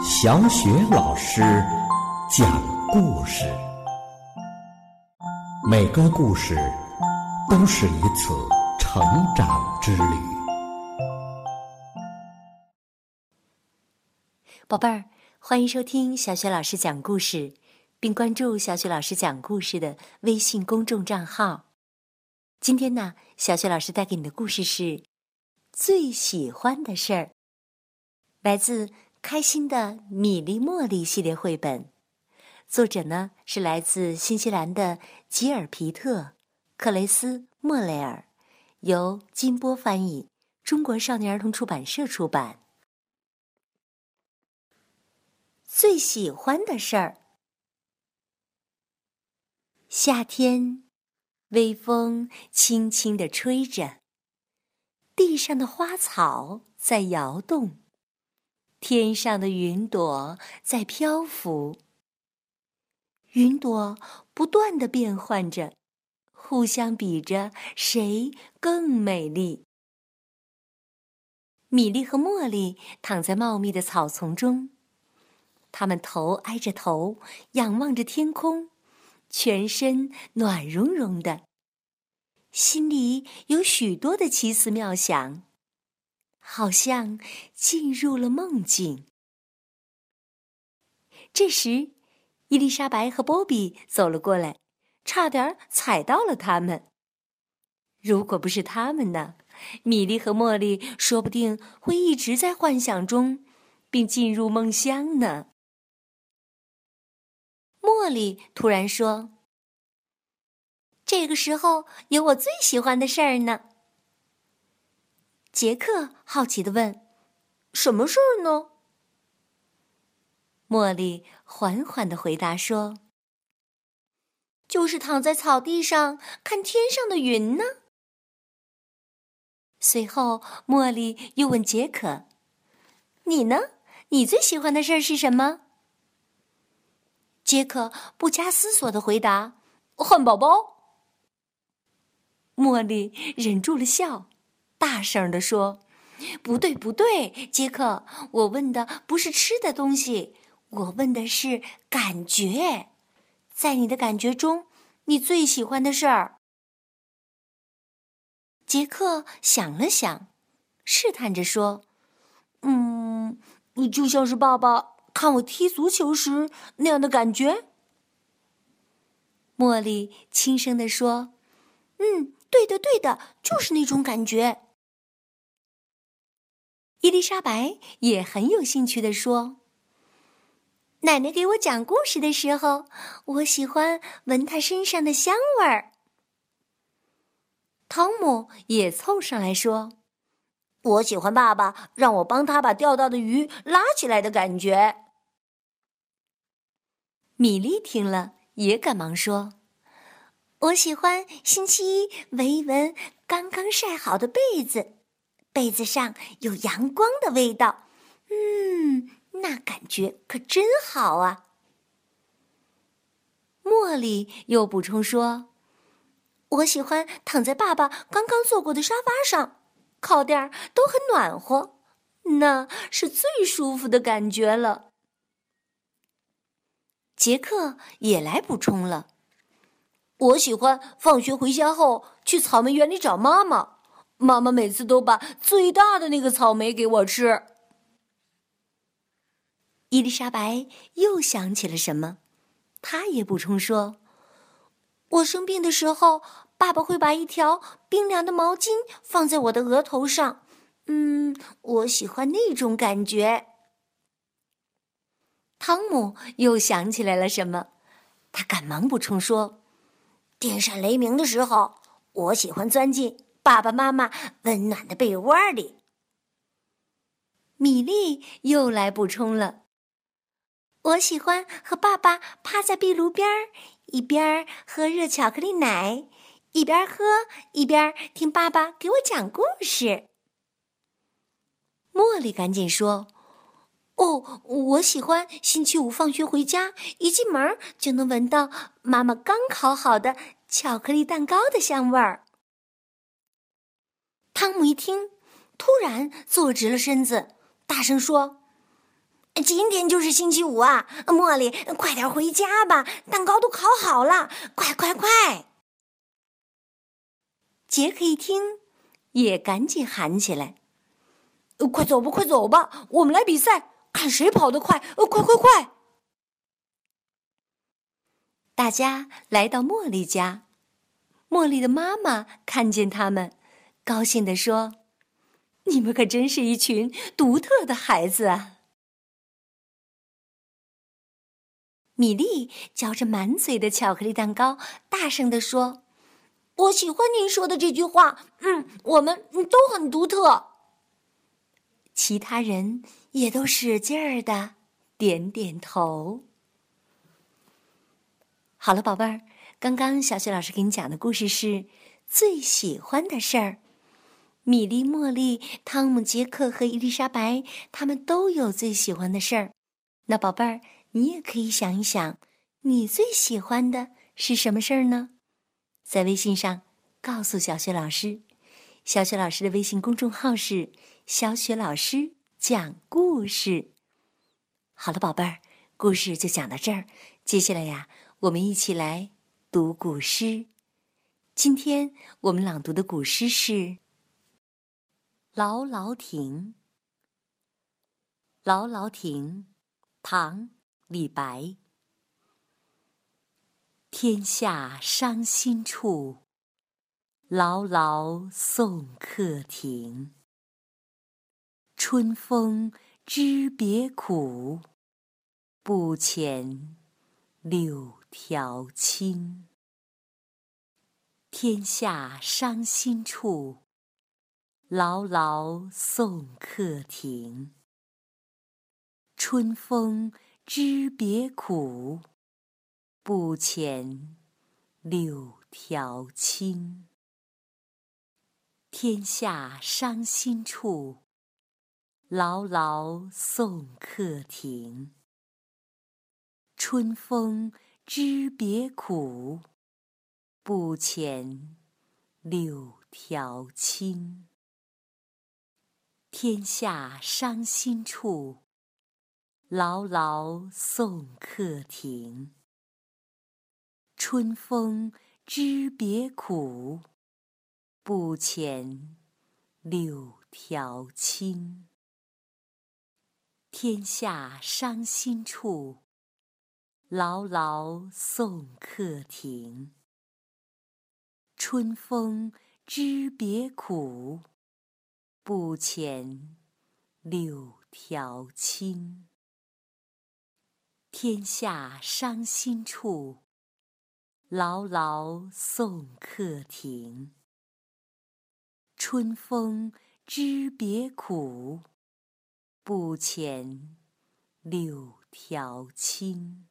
小雪老师讲故事，每个故事都是一次成长之旅。宝贝儿，欢迎收听小雪老师讲故事，并关注小雪老师讲故事的微信公众账号。今天呢，小雪老师带给你的故事是最喜欢的事儿，来自。开心的米粒茉莉系列绘本，作者呢是来自新西兰的吉尔皮特、克雷斯莫雷尔，由金波翻译，中国少年儿童出版社出版。最喜欢的事儿，夏天，微风轻轻地吹着，地上的花草在摇动。天上的云朵在漂浮，云朵不断的变换着，互相比着谁更美丽。米莉和茉莉躺在茂密的草丛中，他们头挨着头，仰望着天空，全身暖融融的，心里有许多的奇思妙想。好像进入了梦境。这时，伊丽莎白和波比走了过来，差点踩到了他们。如果不是他们呢，米莉和茉莉说不定会一直在幻想中，并进入梦乡呢。茉莉突然说：“这个时候有我最喜欢的事儿呢。”杰克好奇的问：“什么事儿呢？”茉莉缓缓的回答说：“就是躺在草地上看天上的云呢。”随后，茉莉又问杰克：“你呢？你最喜欢的事儿是什么？”杰克不加思索的回答：“汉堡包。”茉莉忍住了笑。大声地说：“不对，不对，杰克，我问的不是吃的东西，我问的是感觉。在你的感觉中，你最喜欢的事儿。”杰克想了想，试探着说：“嗯，你就像是爸爸看我踢足球时那样的感觉。”茉莉轻声地说：“嗯，对的，对的，就是那种感觉。”伊丽莎白也很有兴趣地说：“奶奶给我讲故事的时候，我喜欢闻她身上的香味儿。”汤姆也凑上来说：“我喜欢爸爸让我帮他把钓到的鱼拉起来的感觉。”米莉听了也赶忙说：“我喜欢星期一闻一闻刚刚晒好的被子。”被子上有阳光的味道，嗯，那感觉可真好啊！茉莉又补充说：“我喜欢躺在爸爸刚刚坐过的沙发上，靠垫儿都很暖和，那是最舒服的感觉了。”杰克也来补充了：“我喜欢放学回家后去草莓园里找妈妈。”妈妈每次都把最大的那个草莓给我吃。伊丽莎白又想起了什么，她也补充说：“我生病的时候，爸爸会把一条冰凉的毛巾放在我的额头上。嗯，我喜欢那种感觉。”汤姆又想起来了什么，他赶忙补充说：“电闪雷鸣的时候，我喜欢钻进。”爸爸妈妈温暖的被窝里，米莉又来补充了。我喜欢和爸爸趴在壁炉边儿，一边喝热巧克力奶，一边喝一边听爸爸给我讲故事。茉莉赶紧说：“哦，我喜欢星期五放学回家，一进门就能闻到妈妈刚烤好的巧克力蛋糕的香味儿。”汤姆一听，突然坐直了身子，大声说：“今天就是星期五啊！茉莉，快点回家吧，蛋糕都烤好了，快快快！杰克一听，也赶紧喊起来：“快走吧，快走吧，我们来比赛，看谁跑得快！快快快！”大家来到茉莉家，茉莉的妈妈看见他们，高兴地说：“你们可真是一群独特的孩子啊！”米莉嚼着满嘴的巧克力蛋糕，大声地说：“我喜欢您说的这句话。嗯，我们都很独特。”其他人也都使劲儿的点点头。好了，宝贝儿，刚刚小雪老师给你讲的故事是最喜欢的事儿。米莉、茉莉、汤姆、杰克和伊丽莎白，他们都有最喜欢的事儿。那宝贝儿。你也可以想一想，你最喜欢的是什么事儿呢？在微信上告诉小雪老师。小雪老师的微信公众号是“小雪老师讲故事”。好了，宝贝儿，故事就讲到这儿。接下来呀，我们一起来读古诗。今天我们朗读的古诗是《劳劳亭》。劳劳亭，唐。李白：天下伤心处，劳劳送客亭。春风知别苦，不遣柳条青。天下伤心处，劳劳送客亭。春风。知别苦，不遣柳条青。天下伤心处，劳劳送客亭。春风知别苦，不遣柳条青。天下伤心处。劳劳送客亭。春风知别苦，不遣柳条青。天下伤心处，劳劳送客亭。春风知别苦，不遣柳条青。天下伤心处，劳劳送客亭。春风知别苦，不遣柳条青。